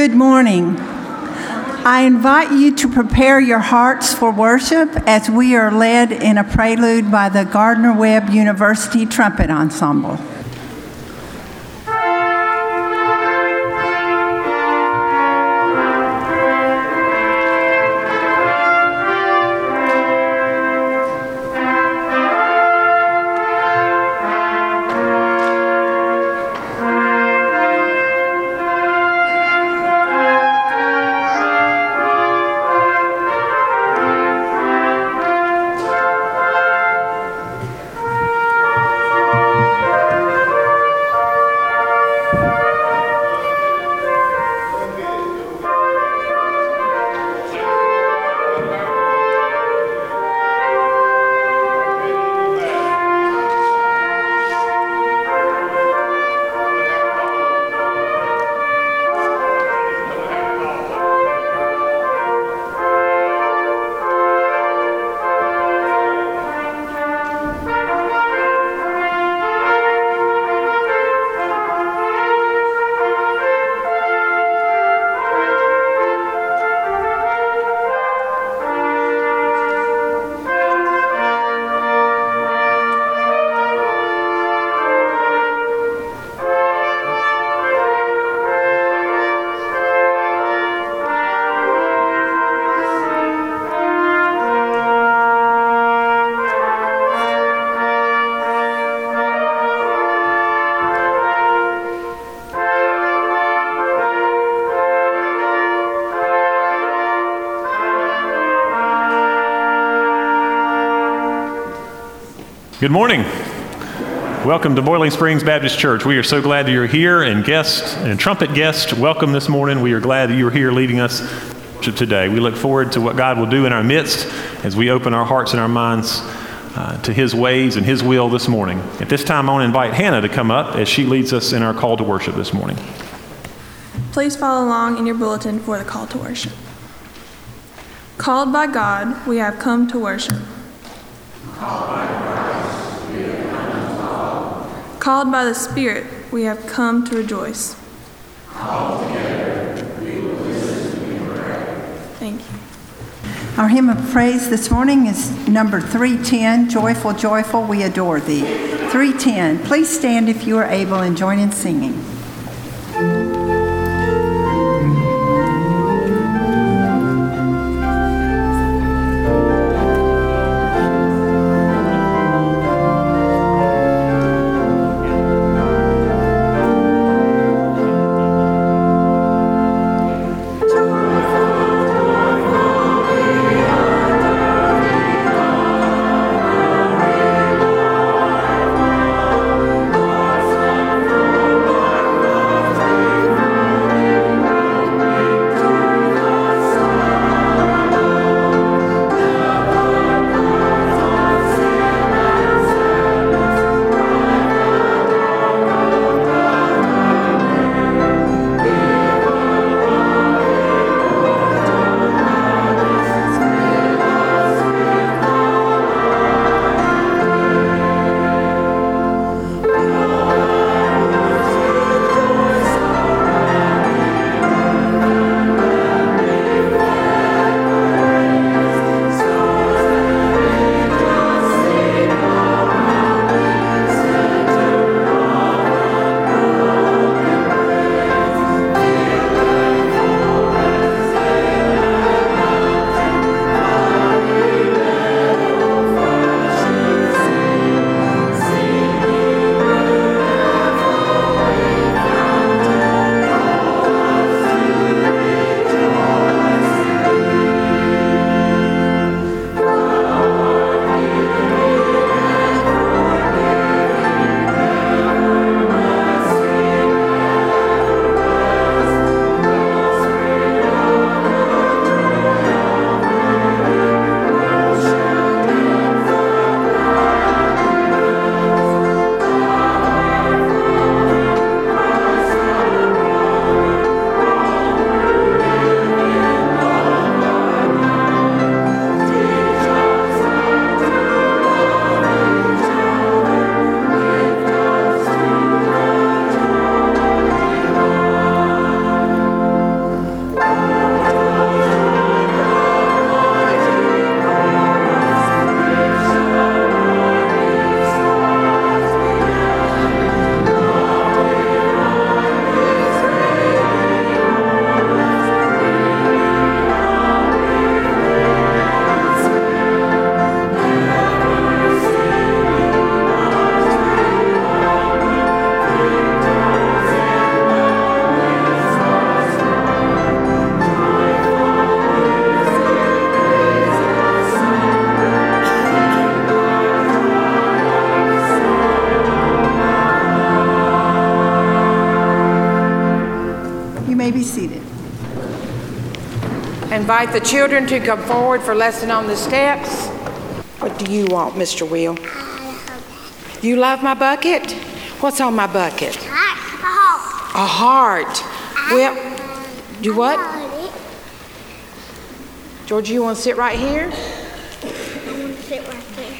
Good morning. I invite you to prepare your hearts for worship as we are led in a prelude by the Gardner Webb University Trumpet Ensemble. Good morning. Welcome to Boiling Springs Baptist Church. We are so glad that you're here, and guests and trumpet guests, welcome this morning. We are glad that you're here leading us today. We look forward to what God will do in our midst as we open our hearts and our minds uh, to His ways and His will this morning. At this time, I want to invite Hannah to come up as she leads us in our call to worship this morning. Please follow along in your bulletin for the call to worship. Called by God, we have come to worship. Called by the Spirit, we have come to rejoice. Thank you. Our hymn of praise this morning is number 310 Joyful, Joyful, We Adore Thee. 310. Please stand if you are able and join in singing. Invite the children to come forward for lesson on the steps. What do you want, Mr. Will? You love my bucket? What's on my bucket? A heart. A heart. Well, you what? George, you want to sit right here? I'm gonna sit right there.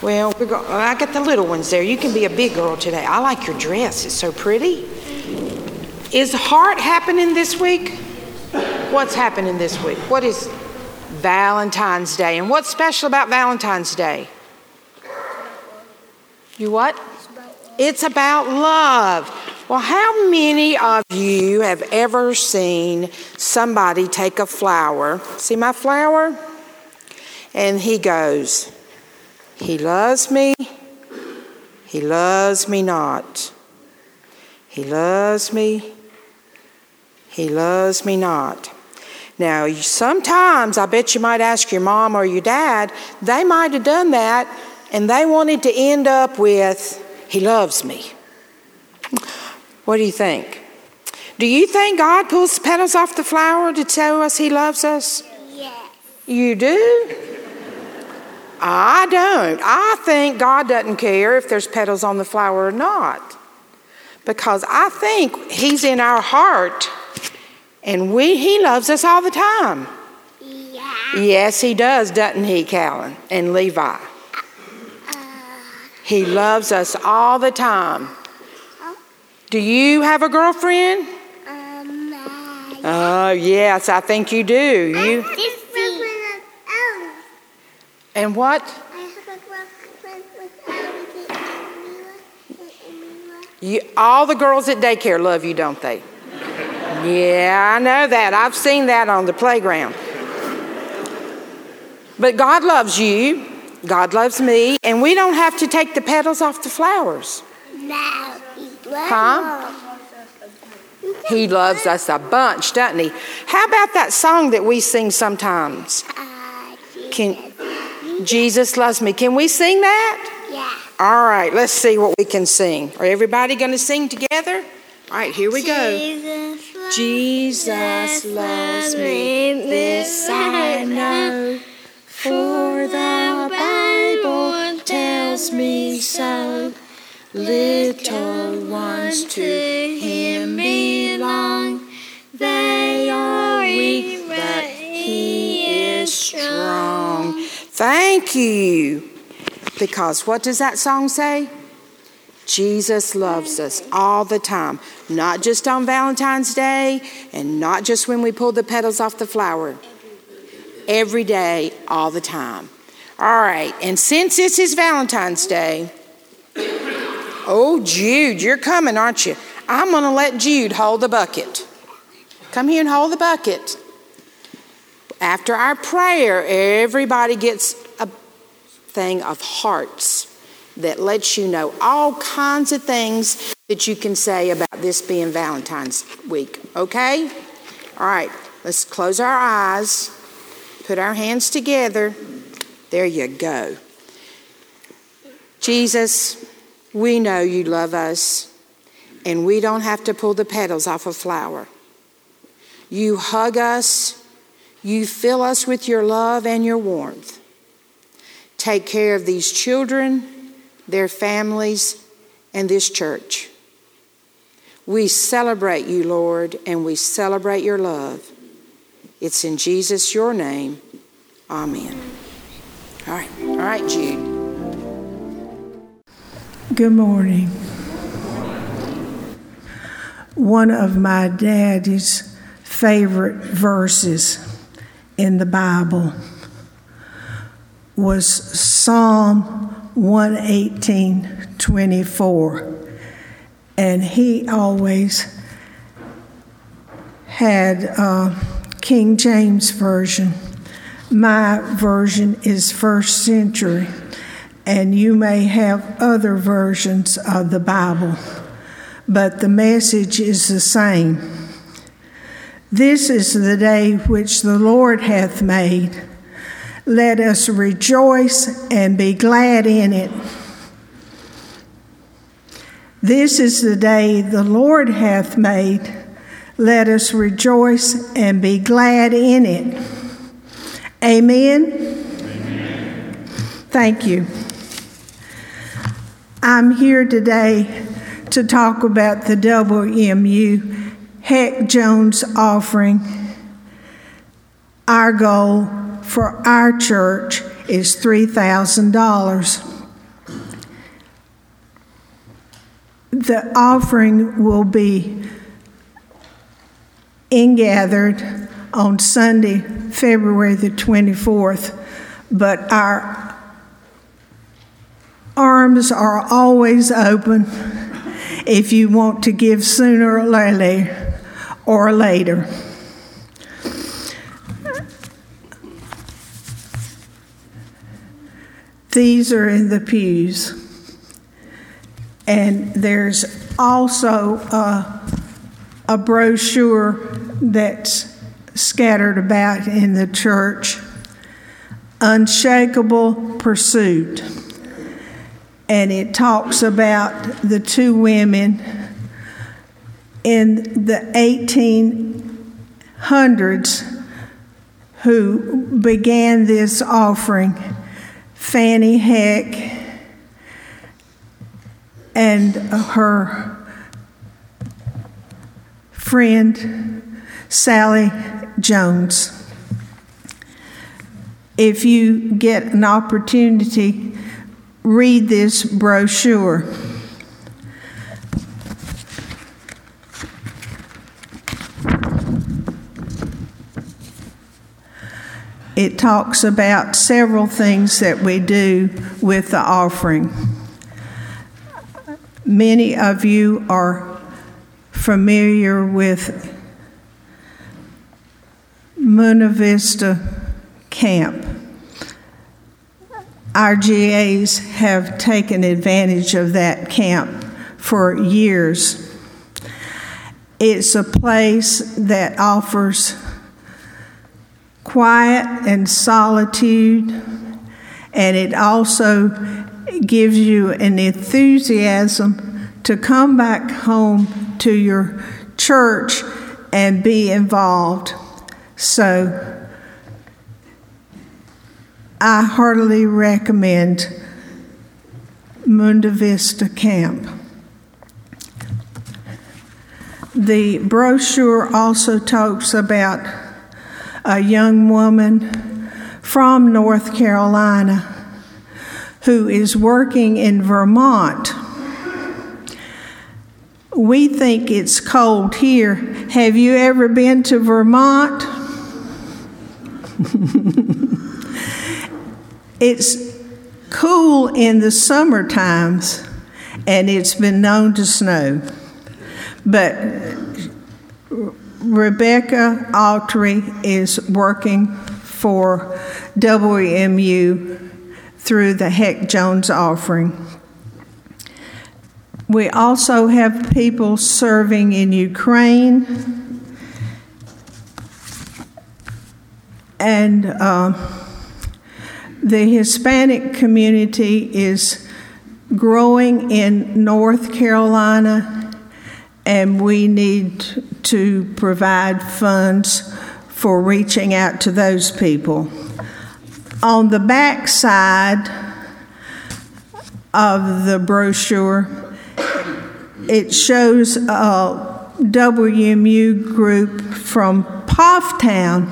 Well, I got the little ones there. You can be a big girl today. I like your dress. It's so pretty. Is heart happening this week? What's happening this week? What is Valentine's Day? And what's special about Valentine's Day? You what? It's about love. Well, how many of you have ever seen somebody take a flower? See my flower? And he goes, He loves me, He loves me not. He loves me, He loves me not. Now, sometimes I bet you might ask your mom or your dad, they might have done that and they wanted to end up with, He loves me. What do you think? Do you think God pulls the petals off the flower to tell us He loves us? Yes. You do? I don't. I think God doesn't care if there's petals on the flower or not. Because I think He's in our heart and we, He loves us all the time. Yeah. Yes, He does, doesn't He, Callan and Levi? He loves us all the time. Do you have a girlfriend? Um, uh, Oh, yes, I think you do. You and what? I have a girlfriend with Emila. Emila. You, all the girls at daycare love you, don't they? Yeah, I know that. I've seen that on the playground. But God loves you. God loves me, and we don't have to take the petals off the flowers. No, he loves Huh? He loves us a bunch, doesn't he? How about that song that we sing sometimes? Uh, Can Jesus loves me? Can we sing that? yeah. All right, let's see what we can sing. Are everybody going to sing together? All right, here we go. Jesus loves Jesus loves me, this I know, for the Bible tells me so. Little ones to Him belong. They are weak, but He is strong. Thank you. Because what does that song say? Jesus loves us all the time, not just on Valentine's Day and not just when we pull the petals off the flower. Every day, all the time. All right, and since this is Valentine's Day, oh, Jude, you're coming, aren't you? I'm going to let Jude hold the bucket. Come here and hold the bucket. After our prayer, everybody gets a thing of hearts that lets you know all kinds of things that you can say about this being Valentine's week. Okay? All right, let's close our eyes, put our hands together. There you go. Jesus, we know you love us, and we don't have to pull the petals off a flower. You hug us, you fill us with your love and your warmth. Take care of these children, their families, and this church. We celebrate you, Lord, and we celebrate your love. It's in Jesus, your name. Amen. All right, all right, Jude. Good morning. One of my daddy's favorite verses in the Bible was Psalm 118 24. And he always had uh, King James Version. My version is first century, and you may have other versions of the Bible, but the message is the same. This is the day which the Lord hath made. Let us rejoice and be glad in it. This is the day the Lord hath made. Let us rejoice and be glad in it. Amen. Amen. Thank you. I'm here today to talk about the WMU Heck Jones offering. Our goal for our church is $3,000. The offering will be ingathered on Sunday, February the 24th, but our arms are always open if you want to give sooner or later or later. These are in the pews. And there's also a, a brochure that's scattered about in the church Unshakable Pursuit. And it talks about the two women in the 1800s who began this offering Fannie Heck and her friend Sallie Jones. If you get an opportunity, read this brochure. Talks about several things that we do with the offering. Many of you are familiar with Mundo Vista Camp. Our GAs have taken advantage of that camp for years. It's a place that offers quiet and solitude, and it also gives you an enthusiasm to come back home to your church and be involved. So, I heartily recommend Mundo Vista Camp. The brochure also talks about a young woman from North Carolina who is working in Vermont. We think it's cold here. Have you ever been to Vermont? it's cool in the summer times and it's been known to snow. But Rebecca Autry is working for WMU through the Heck Jones offering. We also have people serving in Ukraine and uh, the Hispanic community is growing in North Carolina and we need to provide funds for reaching out to those people. On the back side of the brochure, it shows a WMU group from Pfafftown,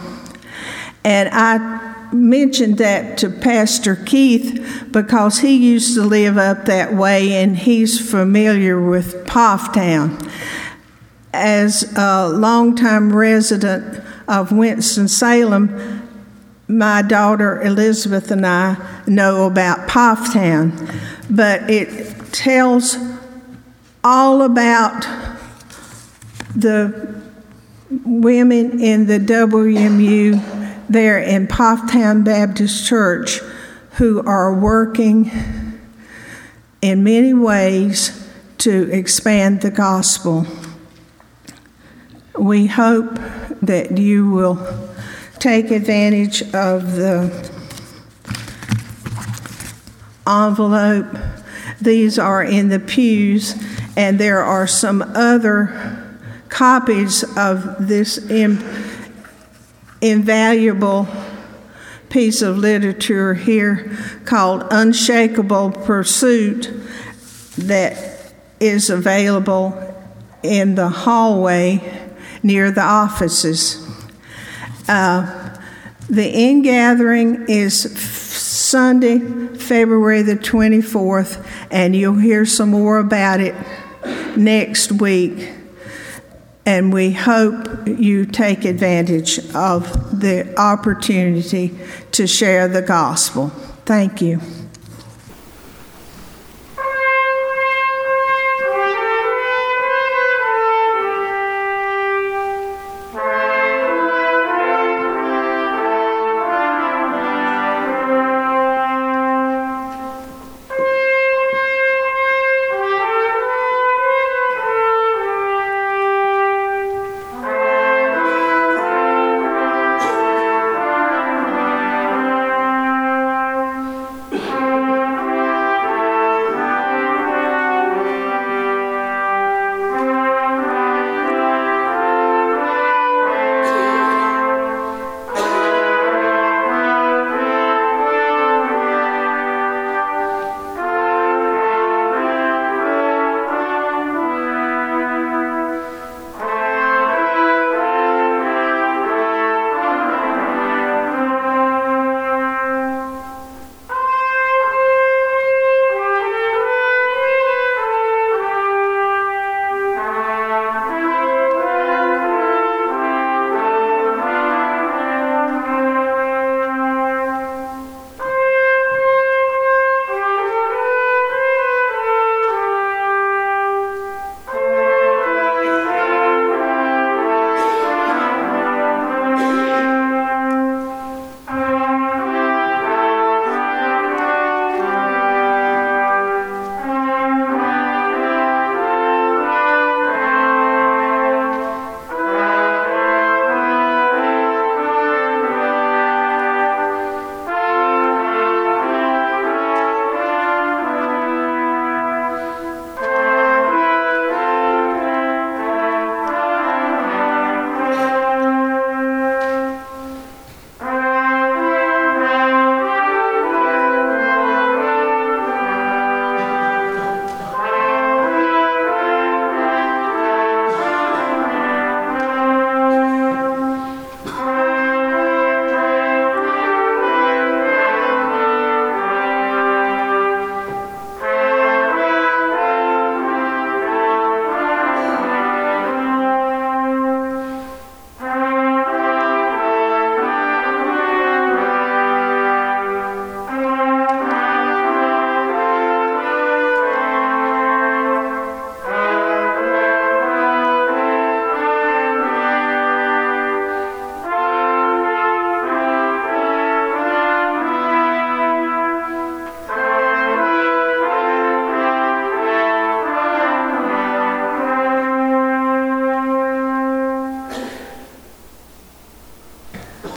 and I mentioned that to Pastor Keith because he used to live up that way and he's familiar with Pfafftown. As a longtime resident of Winston-Salem, my daughter Elizabeth and I know about Pfafftown, but it tells all about the women in the WMU there in Pfafftown Baptist Church who are working in many ways to expand the gospel. We hope that you will take advantage of the envelope. These are in the pews, and there are some other copies of this in, invaluable piece of literature here called Unshakable Pursuit that is available in the hallway near the offices. Uh, the ingathering is Sunday, February the 24th, and you'll hear some more about it next week. And we hope you take advantage of the opportunity to share the gospel. Thank you.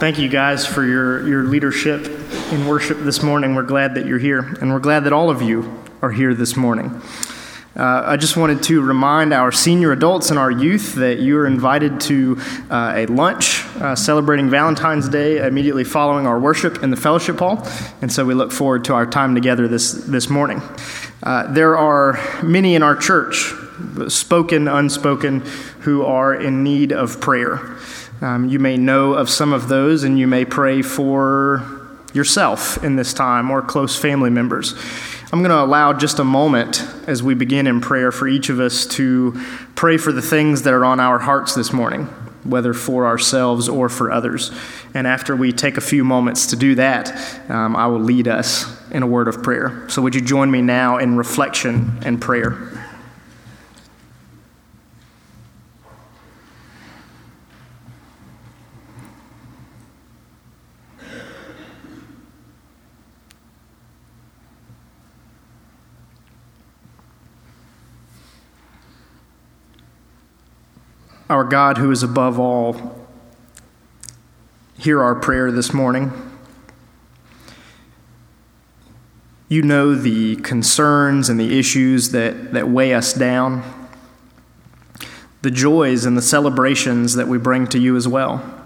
Thank you guys for your, your leadership in worship this morning. We're glad that you're here, and we're glad that all of you are here this morning. Uh, I just wanted to remind our senior adults and our youth that you are invited to uh, a lunch uh, celebrating Valentine's Day immediately following our worship in the fellowship hall. And so we look forward to our time together this, this morning. Uh, there are many in our church, spoken, unspoken, who are in need of prayer. Um, you may know of some of those, and you may pray for yourself in this time or close family members. I'm going to allow just a moment as we begin in prayer for each of us to pray for the things that are on our hearts this morning, whether for ourselves or for others. And after we take a few moments to do that, um, I will lead us in a word of prayer. So, would you join me now in reflection and prayer? Our God, who is above all, hear our prayer this morning. You know the concerns and the issues that, that weigh us down, the joys and the celebrations that we bring to you as well.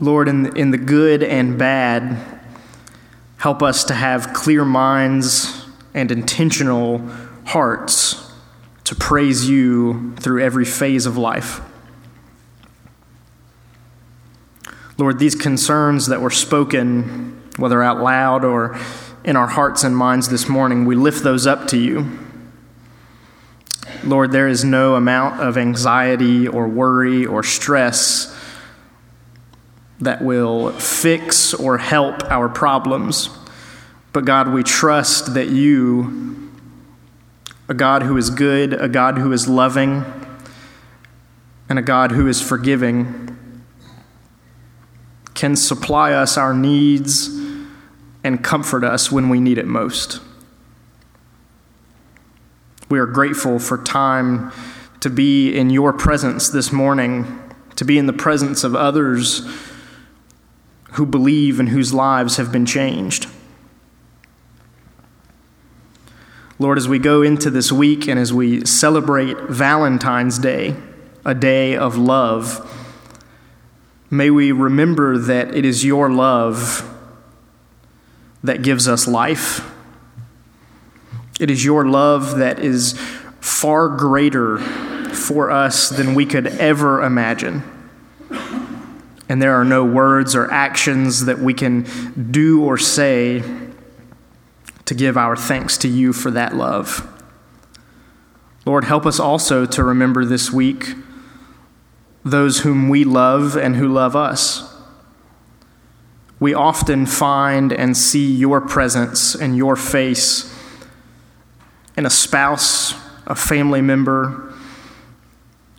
Lord, in, in the good and bad, help us to have clear minds and intentional hearts to praise you through every phase of life. Lord, these concerns that were spoken, whether out loud or in our hearts and minds this morning, we lift those up to you. Lord, there is no amount of anxiety or worry or stress that will fix or help our problems. But God, we trust that you, a God who is good, a God who is loving, and a God who is forgiving, can supply us our needs and comfort us when we need it most. We are grateful for time to be in your presence this morning, to be in the presence of others who believe and whose lives have been changed. Lord, as we go into this week and as we celebrate Valentine's Day, a day of love, may we remember that it is your love that gives us life it is your love that is far greater for us than we could ever imagine. And there are no words or actions that we can do or say to give our thanks to you for that love. Lord, help us also to remember this week those whom we love and who love us. We often find and see your presence and your face in a spouse, a family member,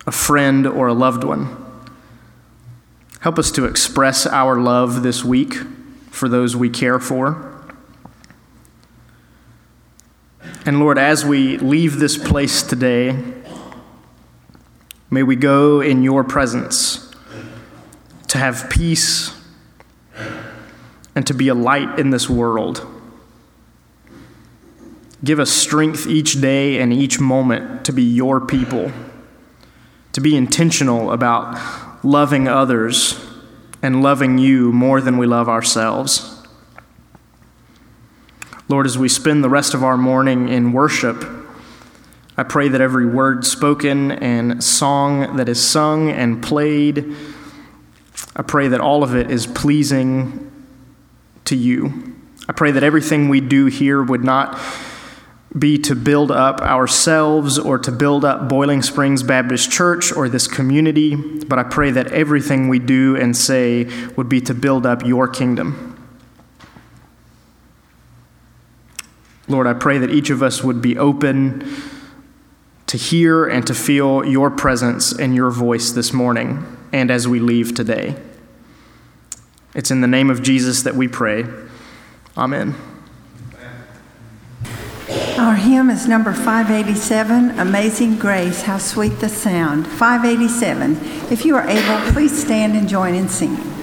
a friend, or a loved one. Help us to express our love this week for those we care for. And Lord, as we leave this place today, may we go in your presence to have peace and to be a light in this world. Give us strength each day and each moment to be your people, to be intentional about loving others and loving you more than we love ourselves. Lord, as we spend the rest of our morning in worship, I pray that every word spoken and song that is sung and played, I pray that all of it is pleasing to you. I pray that everything we do here would not be to build up ourselves or to build up Boiling Springs Baptist Church or this community, but I pray that everything we do and say would be to build up your kingdom. Lord, I pray that each of us would be open to hear and to feel your presence and your voice this morning and as we leave today. It's in the name of Jesus that we pray. Amen. Our hymn is number 587, Amazing Grace, How Sweet the Sound. 587. If you are able, please stand and join in singing.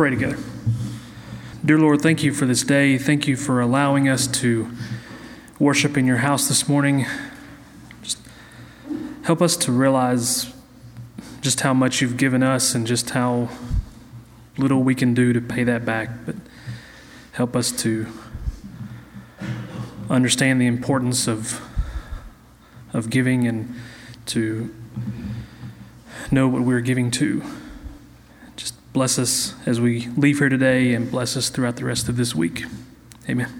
Pray together. Dear Lord, thank you for this day. Thank you for allowing us to worship in your house this morning. Just help us to realize just how much you've given us and just how little we can do to pay that back. But help us to understand the importance of, of giving and to know what we're giving to. Just bless us as we leave here today and bless us throughout the rest of this week. Amen.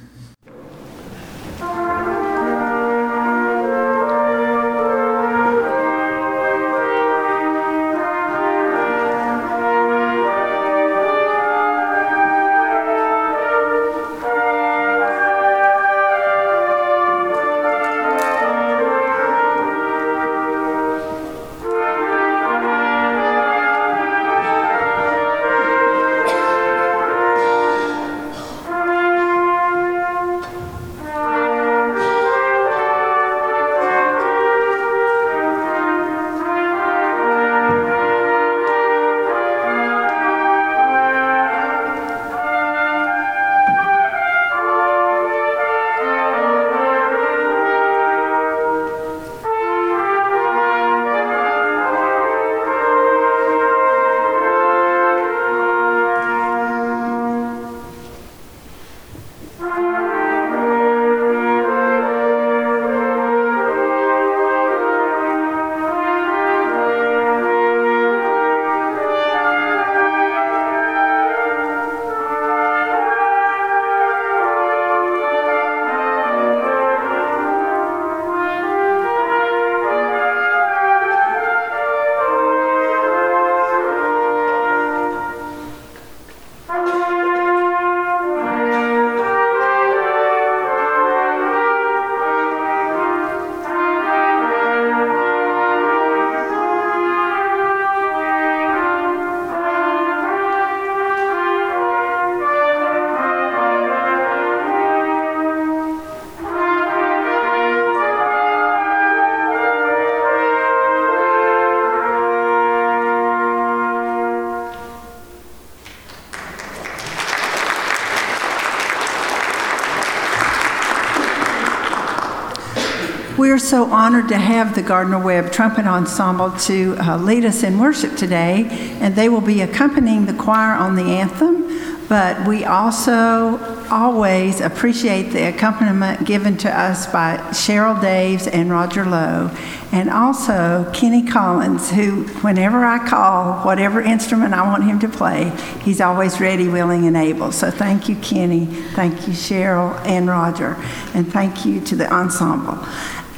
We're so honored to have the Gardner Webb Trumpet Ensemble to uh, lead us in worship today, and they will be accompanying the choir on the anthem. But we also always appreciate the accompaniment given to us by Cheryl Daves and Roger Lowe, and also Kenny Collins, who, whenever I call whatever instrument I want him to play, he's always ready, willing, and able. So thank you, Kenny. Thank you, Cheryl and Roger. And thank you to the ensemble.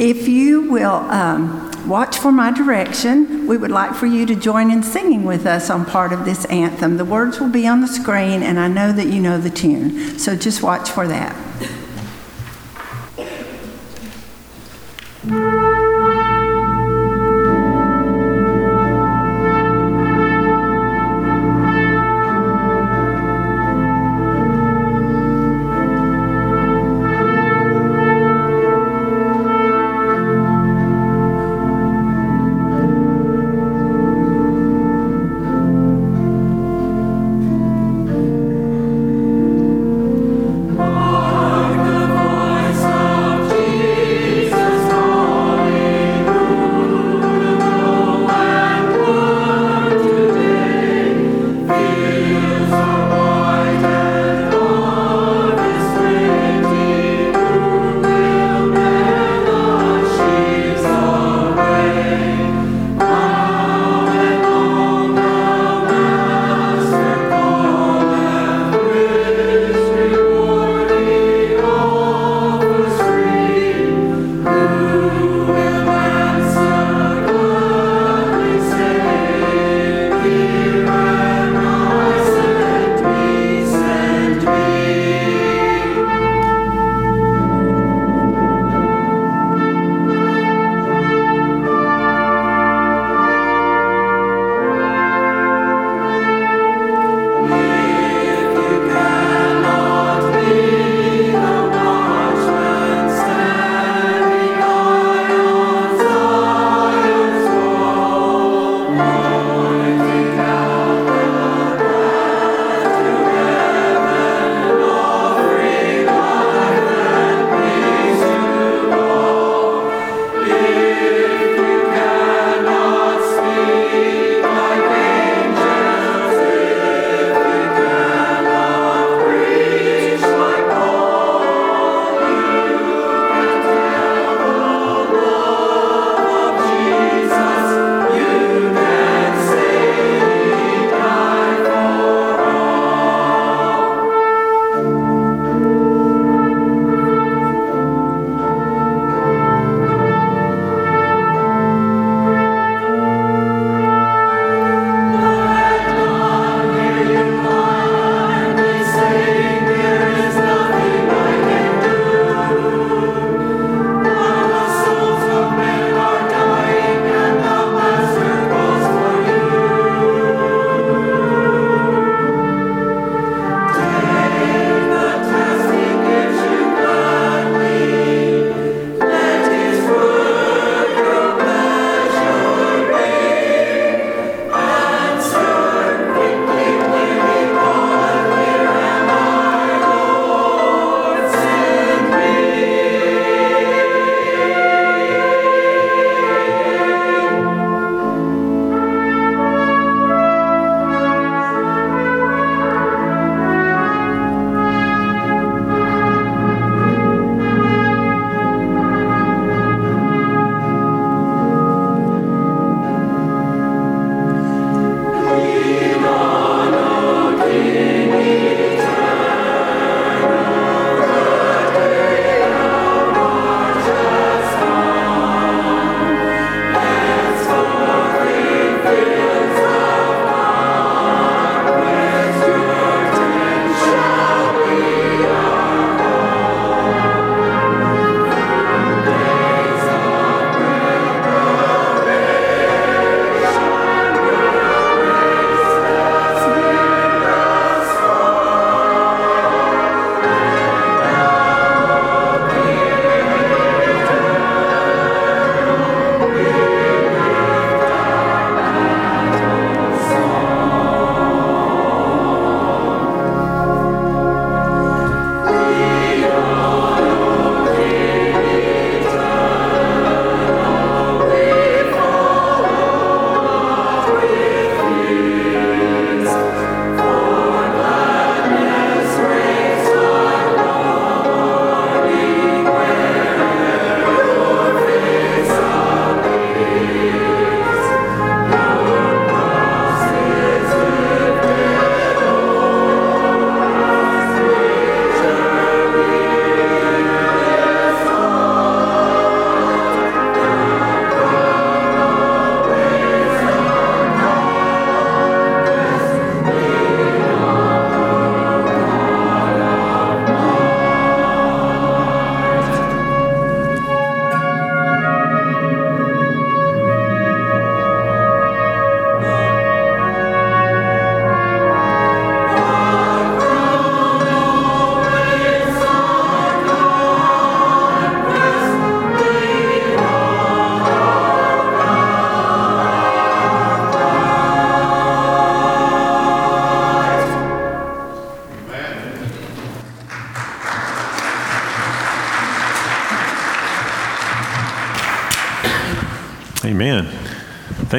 If you will um, watch for my direction, we would like for you to join in singing with us on part of this anthem. The words will be on the screen, and I know that you know the tune, so just watch for that.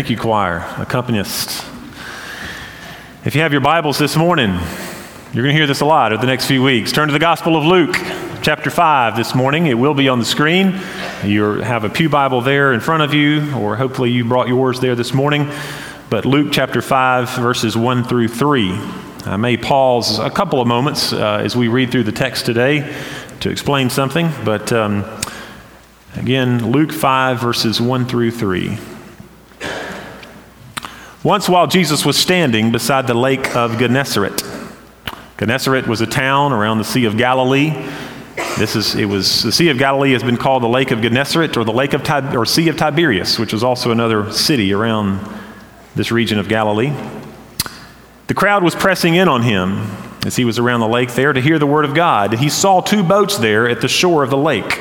Thank you, choir, accompanists. If you have your Bibles this morning, you're going to hear this a lot over the next few weeks. Turn to the Gospel of Luke, chapter 5 this morning. It will be on the screen. You have a Pew Bible there in front of you, or hopefully you brought yours there this morning. But Luke chapter 5, verses 1 through 3. I may pause a couple of moments uh, as we read through the text today to explain something, but um, again, Luke 5, verses 1 through 3. Once, while Jesus was standing beside the lake of Gennesaret, Gennesaret was a town around the Sea of Galilee. This is, it was, the Sea of Galilee has been called the Lake of Gennesaret or the Lake of or Sea of Tiberias, which is also another city around this region of Galilee. The crowd was pressing in on him as he was around the lake there to hear the word of God. He saw two boats there at the shore of the lake,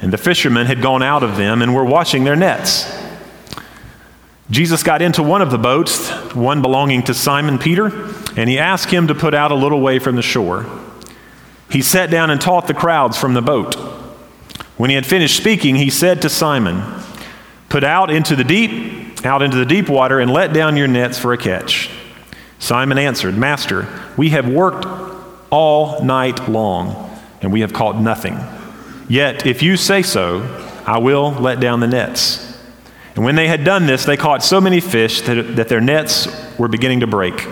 and the fishermen had gone out of them and were washing their nets. Jesus got into one of the boats, one belonging to Simon Peter, and he asked him to put out a little way from the shore. He sat down and taught the crowds from the boat. When he had finished speaking, he said to Simon, Put out into the deep, out into the deep water, and let down your nets for a catch. Simon answered, Master, we have worked all night long, and we have caught nothing. Yet, if you say so, I will let down the nets. And when they had done this, they caught so many fish that, that their nets were beginning to break.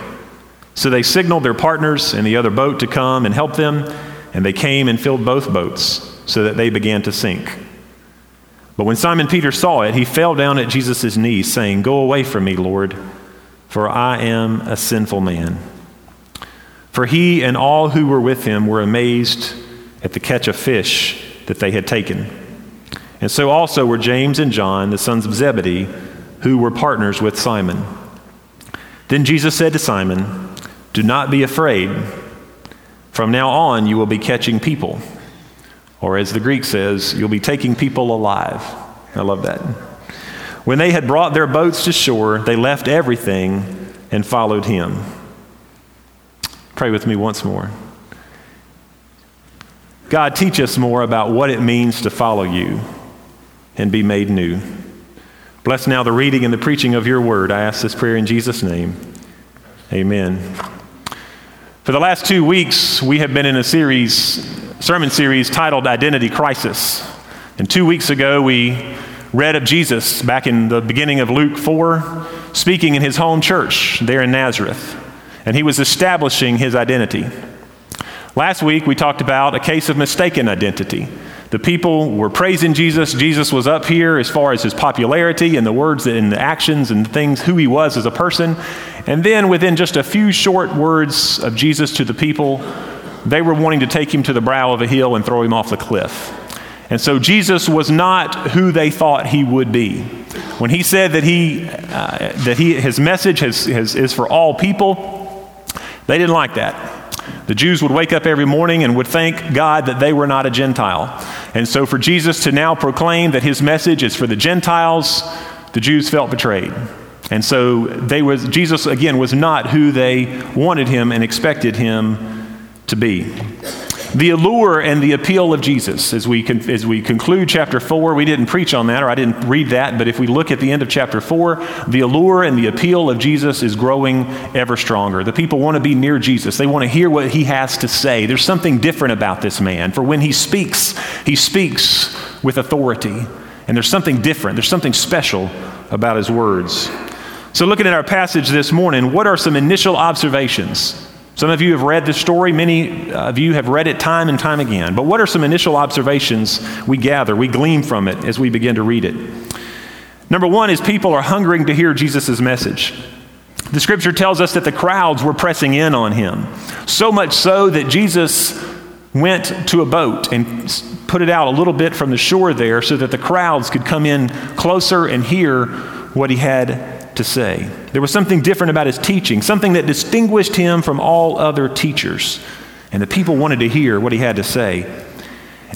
So they signaled their partners in the other boat to come and help them, and they came and filled both boats, so that they began to sink. But when Simon Peter saw it, he fell down at Jesus' knees, saying, Go away from me, Lord, for I am a sinful man. For he and all who were with him were amazed at the catch of fish that they had taken. And so also were James and John, the sons of Zebedee, who were partners with Simon. Then Jesus said to Simon, Do not be afraid. From now on, you will be catching people. Or as the Greek says, you'll be taking people alive. I love that. When they had brought their boats to shore, they left everything and followed him. Pray with me once more. God, teach us more about what it means to follow you and be made new. Bless now the reading and the preaching of your word. I ask this prayer in Jesus' name. Amen. For the last two weeks, we have been in a series, sermon series titled Identity Crisis. And two weeks ago, we read of Jesus back in the beginning of Luke 4, speaking in his home church there in Nazareth. And he was establishing his identity. Last week, we talked about a case of mistaken identity. The people were praising Jesus. Jesus was up here as far as his popularity and the words and the actions and things, who he was as a person. And then, within just a few short words of Jesus to the people, they were wanting to take him to the brow of a hill and throw him off the cliff. And so, Jesus was not who they thought he would be. When he said that, he, uh, that he, his message has, has, is for all people, they didn't like that. The Jews would wake up every morning and would thank God that they were not a Gentile. And so, for Jesus to now proclaim that his message is for the Gentiles, the Jews felt betrayed. And so, they was, Jesus, again, was not who they wanted him and expected him to be. The allure and the appeal of Jesus, as we, con- as we conclude chapter 4, we didn't preach on that or I didn't read that, but if we look at the end of chapter 4, the allure and the appeal of Jesus is growing ever stronger. The people want to be near Jesus, they want to hear what he has to say. There's something different about this man, for when he speaks, he speaks with authority. And there's something different, there's something special about his words. So, looking at our passage this morning, what are some initial observations some of you have read this story, many uh, of you have read it time and time again. But what are some initial observations we gather, we glean from it as we begin to read it? Number one is people are hungering to hear Jesus' message. The scripture tells us that the crowds were pressing in on him, so much so that Jesus went to a boat and put it out a little bit from the shore there so that the crowds could come in closer and hear what he had to say. There was something different about his teaching, something that distinguished him from all other teachers. And the people wanted to hear what he had to say.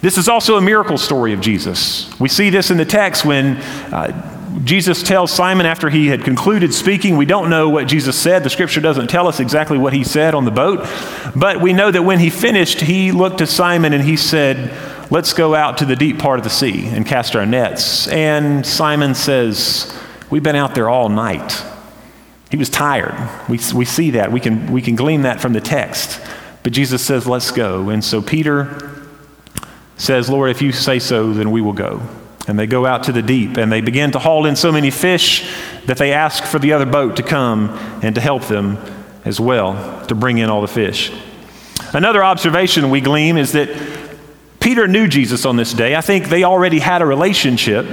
This is also a miracle story of Jesus. We see this in the text when uh, Jesus tells Simon after he had concluded speaking. We don't know what Jesus said. The scripture doesn't tell us exactly what he said on the boat. But we know that when he finished, he looked to Simon and he said, Let's go out to the deep part of the sea and cast our nets. And Simon says, We've been out there all night. He was tired. We, we see that. We can, we can glean that from the text. But Jesus says, Let's go. And so Peter says, Lord, if you say so, then we will go. And they go out to the deep and they begin to haul in so many fish that they ask for the other boat to come and to help them as well to bring in all the fish. Another observation we glean is that Peter knew Jesus on this day. I think they already had a relationship.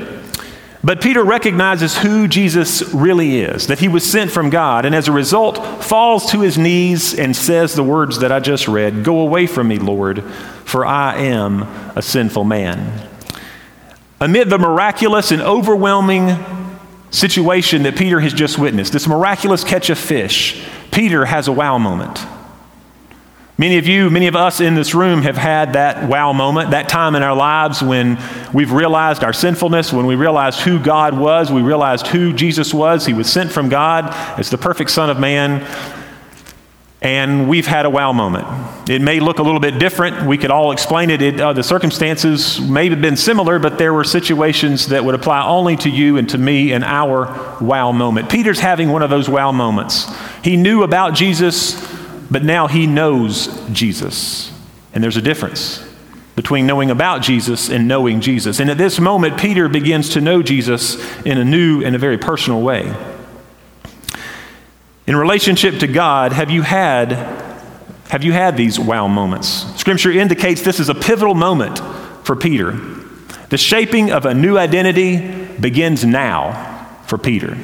But Peter recognizes who Jesus really is, that he was sent from God, and as a result, falls to his knees and says the words that I just read Go away from me, Lord, for I am a sinful man. Amid the miraculous and overwhelming situation that Peter has just witnessed, this miraculous catch of fish, Peter has a wow moment. Many of you, many of us in this room have had that wow moment, that time in our lives when we've realized our sinfulness, when we realized who God was, we realized who Jesus was. He was sent from God as the perfect Son of Man. And we've had a wow moment. It may look a little bit different. We could all explain it. it uh, the circumstances may have been similar, but there were situations that would apply only to you and to me in our wow moment. Peter's having one of those wow moments. He knew about Jesus but now he knows Jesus. And there's a difference between knowing about Jesus and knowing Jesus. And at this moment, Peter begins to know Jesus in a new and a very personal way. In relationship to God, have you had have you had these wow moments? Scripture indicates this is a pivotal moment for Peter. The shaping of a new identity begins now for Peter.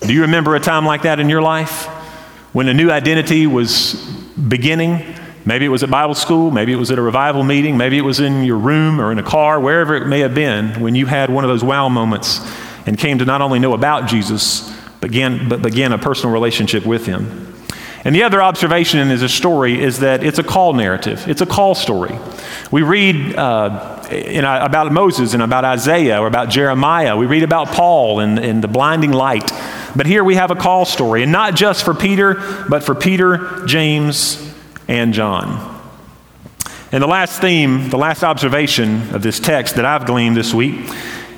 Do you remember a time like that in your life? When a new identity was beginning. Maybe it was at Bible school, maybe it was at a revival meeting, maybe it was in your room or in a car, wherever it may have been, when you had one of those wow moments and came to not only know about Jesus, but began, but began a personal relationship with him. And the other observation in this story is that it's a call narrative. It's a call story. We read uh, in, uh, about Moses and about Isaiah or about Jeremiah. We read about Paul and, and the blinding light. But here we have a call story, and not just for Peter, but for Peter, James, and John. And the last theme, the last observation of this text that I've gleaned this week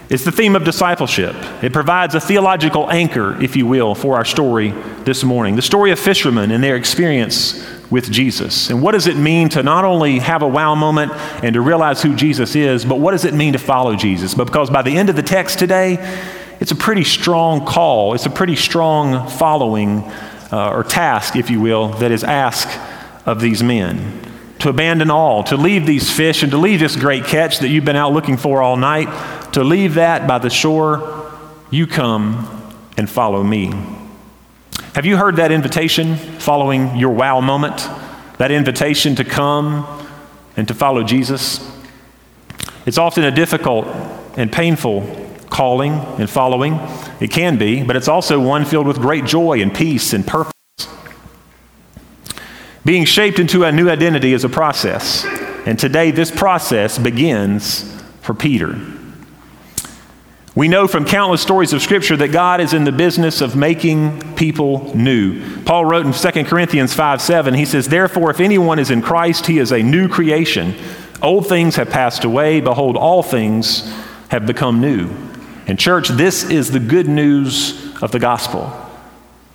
is the theme of discipleship. It provides a theological anchor, if you will, for our story this morning. The story of fishermen and their experience with Jesus. And what does it mean to not only have a wow moment and to realize who Jesus is, but what does it mean to follow Jesus? Because by the end of the text today, it's a pretty strong call. It's a pretty strong following uh, or task, if you will, that is asked of these men. To abandon all, to leave these fish, and to leave this great catch that you've been out looking for all night, to leave that by the shore, you come and follow me. Have you heard that invitation following your wow moment? That invitation to come and to follow Jesus? It's often a difficult and painful calling and following. It can be, but it's also one filled with great joy and peace and purpose. Being shaped into a new identity is a process, and today this process begins for Peter. We know from countless stories of Scripture that God is in the business of making people new. Paul wrote in 2 Corinthians 5 7, he says, Therefore, if anyone is in Christ, he is a new creation. Old things have passed away. Behold, all things have become new. And, church, this is the good news of the gospel.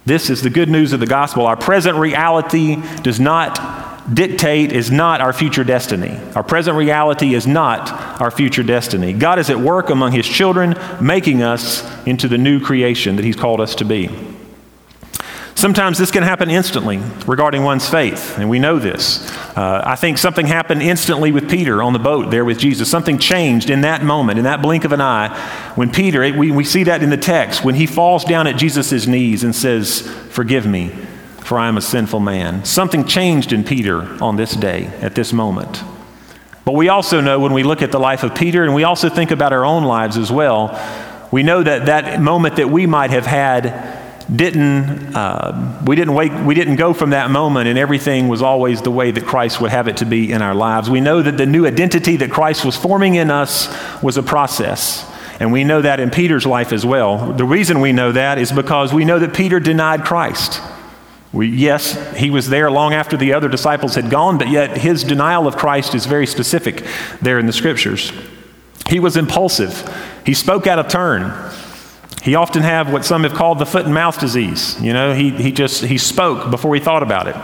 This is the good news of the gospel. Our present reality does not dictate, is not our future destiny. Our present reality is not our future destiny. God is at work among his children, making us into the new creation that he's called us to be. Sometimes this can happen instantly regarding one's faith, and we know this. Uh, I think something happened instantly with Peter on the boat there with Jesus. Something changed in that moment, in that blink of an eye, when Peter, we, we see that in the text, when he falls down at Jesus' knees and says, Forgive me, for I am a sinful man. Something changed in Peter on this day, at this moment. But we also know when we look at the life of Peter, and we also think about our own lives as well, we know that that moment that we might have had didn't uh, we didn't wait we didn't go from that moment and everything was always the way that christ would have it to be in our lives we know that the new identity that christ was forming in us was a process and we know that in peter's life as well the reason we know that is because we know that peter denied christ we, yes, he was there long after the other disciples had gone, but yet his denial of Christ is very specific there in the scriptures. He was impulsive. He spoke out of turn. He often had what some have called the foot and mouth disease. You know, he, he just he spoke before he thought about it.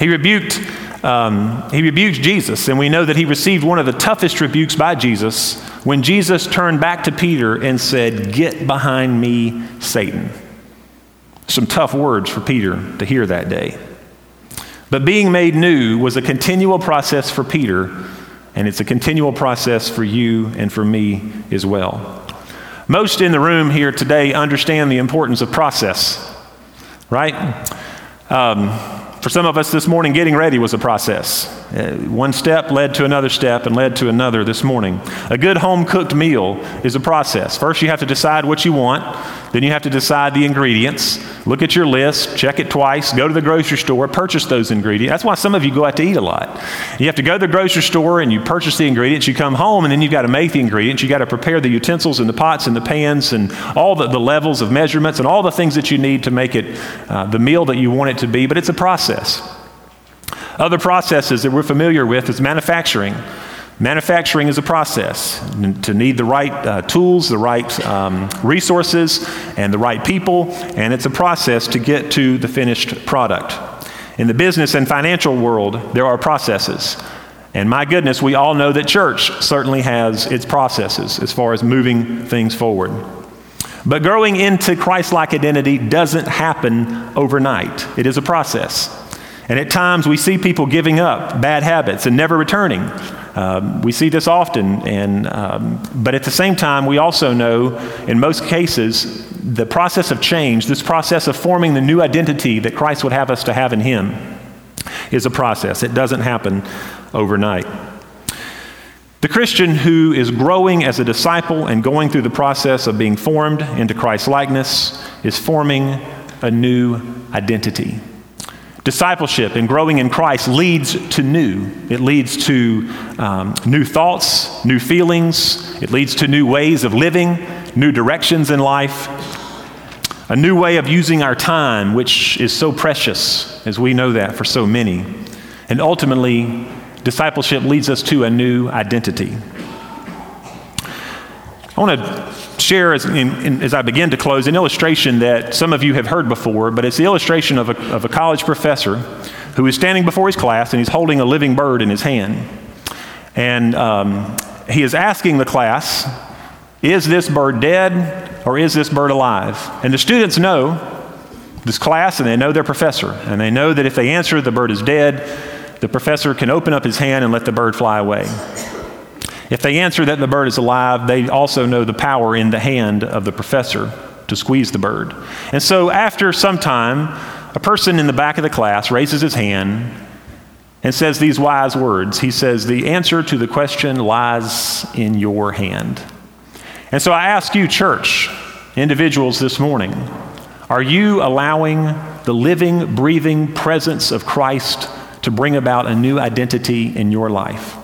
He rebuked um, he rebuked Jesus, and we know that he received one of the toughest rebukes by Jesus when Jesus turned back to Peter and said, "Get behind me, Satan." Some tough words for Peter to hear that day. But being made new was a continual process for Peter, and it's a continual process for you and for me as well. Most in the room here today understand the importance of process, right? Um, for some of us this morning, getting ready was a process. Uh, one step led to another step and led to another this morning. A good home cooked meal is a process. First, you have to decide what you want, then, you have to decide the ingredients. Look at your list, check it twice, go to the grocery store, purchase those ingredients. That's why some of you go out to eat a lot. You have to go to the grocery store and you purchase the ingredients, you come home, and then you've got to make the ingredients. You've got to prepare the utensils and the pots and the pans and all the, the levels of measurements and all the things that you need to make it uh, the meal that you want it to be, but it's a process. Other processes that we're familiar with is manufacturing. Manufacturing is a process to need the right uh, tools, the right um, resources, and the right people, and it's a process to get to the finished product. In the business and financial world, there are processes. And my goodness, we all know that church certainly has its processes as far as moving things forward. But growing into Christ like identity doesn't happen overnight, it is a process. And at times we see people giving up bad habits and never returning. Um, we see this often, and, um, but at the same time, we also know in most cases the process of change, this process of forming the new identity that Christ would have us to have in Him, is a process. It doesn't happen overnight. The Christian who is growing as a disciple and going through the process of being formed into Christ's likeness is forming a new identity. Discipleship and growing in Christ leads to new. It leads to um, new thoughts, new feelings. It leads to new ways of living, new directions in life, a new way of using our time, which is so precious, as we know that for so many. And ultimately, discipleship leads us to a new identity. I want to share as, in, in, as, I begin to close an illustration that some of you have heard before, but it's the illustration of a, of a college professor who is standing before his class and he's holding a living bird in his hand. And um, he is asking the class, Is this bird dead or is this bird alive? And the students know this class and they know their professor. And they know that if they answer the bird is dead, the professor can open up his hand and let the bird fly away. If they answer that the bird is alive, they also know the power in the hand of the professor to squeeze the bird. And so, after some time, a person in the back of the class raises his hand and says these wise words. He says, The answer to the question lies in your hand. And so, I ask you, church, individuals this morning, are you allowing the living, breathing presence of Christ to bring about a new identity in your life?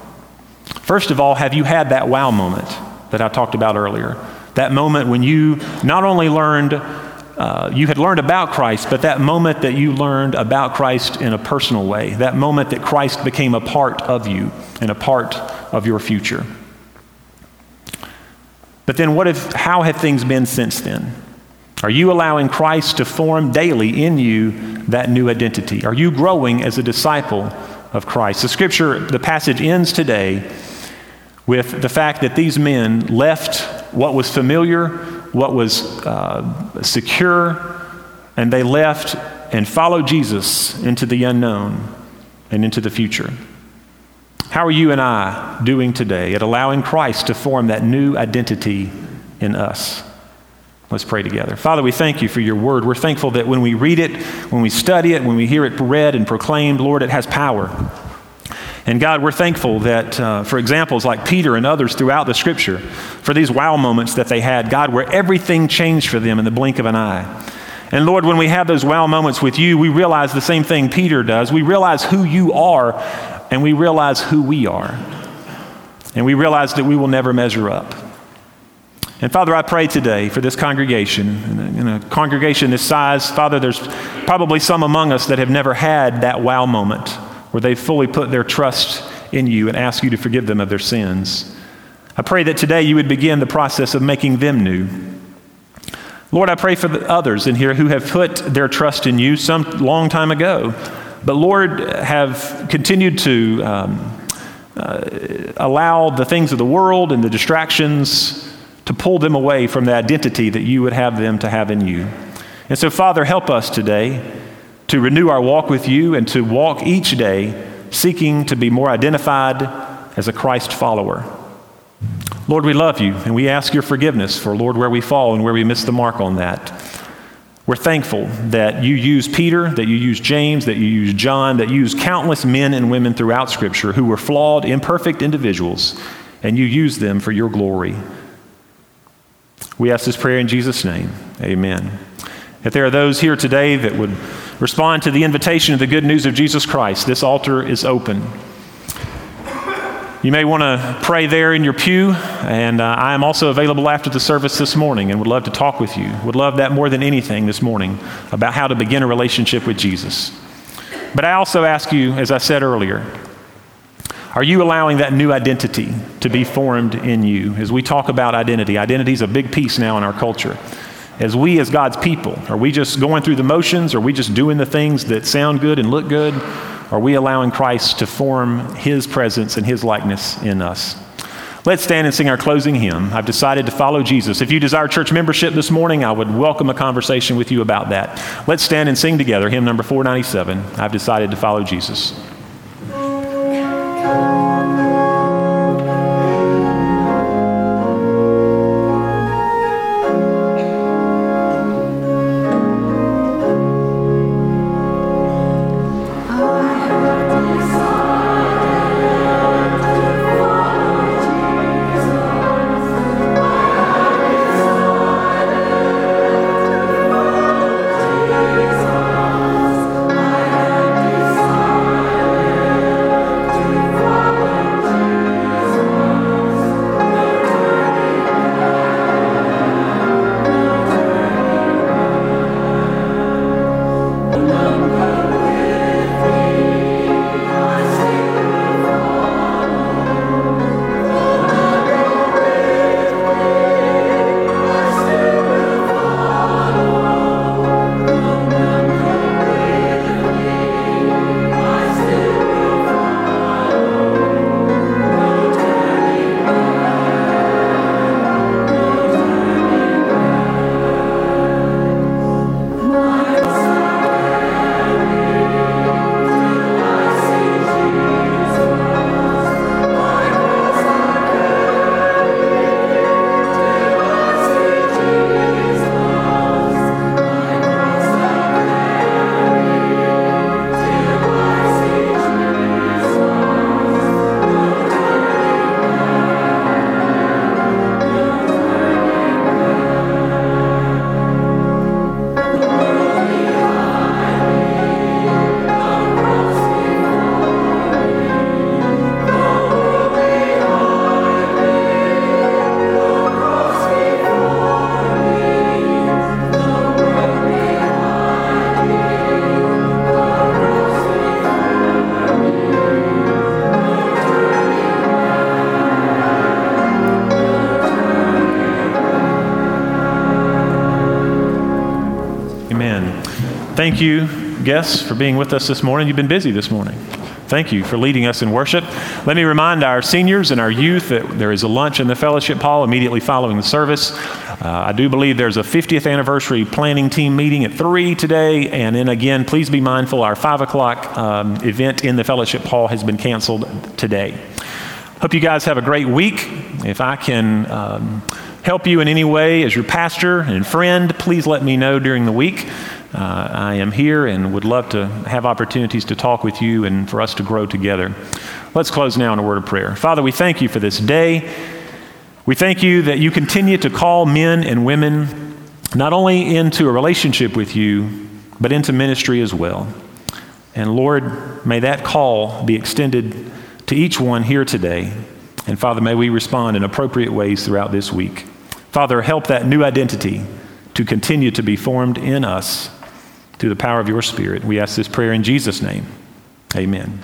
First of all, have you had that wow moment that I talked about earlier? That moment when you not only learned, uh, you had learned about Christ, but that moment that you learned about Christ in a personal way. That moment that Christ became a part of you and a part of your future. But then, what if, how have things been since then? Are you allowing Christ to form daily in you that new identity? Are you growing as a disciple of Christ? The scripture, the passage ends today with the fact that these men left what was familiar, what was uh, secure, and they left and followed Jesus into the unknown and into the future. How are you and I doing today at allowing Christ to form that new identity in us? Let's pray together. Father, we thank you for your word. We're thankful that when we read it, when we study it, when we hear it read and proclaimed, Lord, it has power. And God, we're thankful that uh, for examples like Peter and others throughout the scripture, for these wow moments that they had, God, where everything changed for them in the blink of an eye. And Lord, when we have those wow moments with you, we realize the same thing Peter does. We realize who you are, and we realize who we are. And we realize that we will never measure up. And Father, I pray today for this congregation, in a congregation this size, Father, there's probably some among us that have never had that wow moment where they fully put their trust in you and ask you to forgive them of their sins. I pray that today you would begin the process of making them new. Lord, I pray for the others in here who have put their trust in you some long time ago, but Lord, have continued to um, uh, allow the things of the world and the distractions to pull them away from the identity that you would have them to have in you. And so, Father, help us today to renew our walk with you and to walk each day seeking to be more identified as a Christ follower. Lord, we love you and we ask your forgiveness for, Lord, where we fall and where we miss the mark on that. We're thankful that you use Peter, that you use James, that you use John, that you use countless men and women throughout Scripture who were flawed, imperfect individuals, and you use them for your glory. We ask this prayer in Jesus' name. Amen. If there are those here today that would respond to the invitation of the good news of Jesus Christ, this altar is open. You may want to pray there in your pew, and uh, I am also available after the service this morning and would love to talk with you. Would love that more than anything this morning about how to begin a relationship with Jesus. But I also ask you, as I said earlier, are you allowing that new identity to be formed in you? As we talk about identity, identity is a big piece now in our culture. As we, as God's people, are we just going through the motions? Are we just doing the things that sound good and look good? Are we allowing Christ to form his presence and his likeness in us? Let's stand and sing our closing hymn. I've decided to follow Jesus. If you desire church membership this morning, I would welcome a conversation with you about that. Let's stand and sing together hymn number 497. I've decided to follow Jesus. Thank you, guests, for being with us this morning. You've been busy this morning. Thank you for leading us in worship. Let me remind our seniors and our youth that there is a lunch in the fellowship hall immediately following the service. Uh, I do believe there's a 50th anniversary planning team meeting at 3 today. And then again, please be mindful our 5 o'clock um, event in the fellowship hall has been canceled today. Hope you guys have a great week. If I can um, help you in any way as your pastor and friend, please let me know during the week. Uh, I am here and would love to have opportunities to talk with you and for us to grow together. Let's close now in a word of prayer. Father, we thank you for this day. We thank you that you continue to call men and women not only into a relationship with you, but into ministry as well. And Lord, may that call be extended to each one here today. And Father, may we respond in appropriate ways throughout this week. Father, help that new identity to continue to be formed in us through the power of your Spirit. We ask this prayer in Jesus' name. Amen.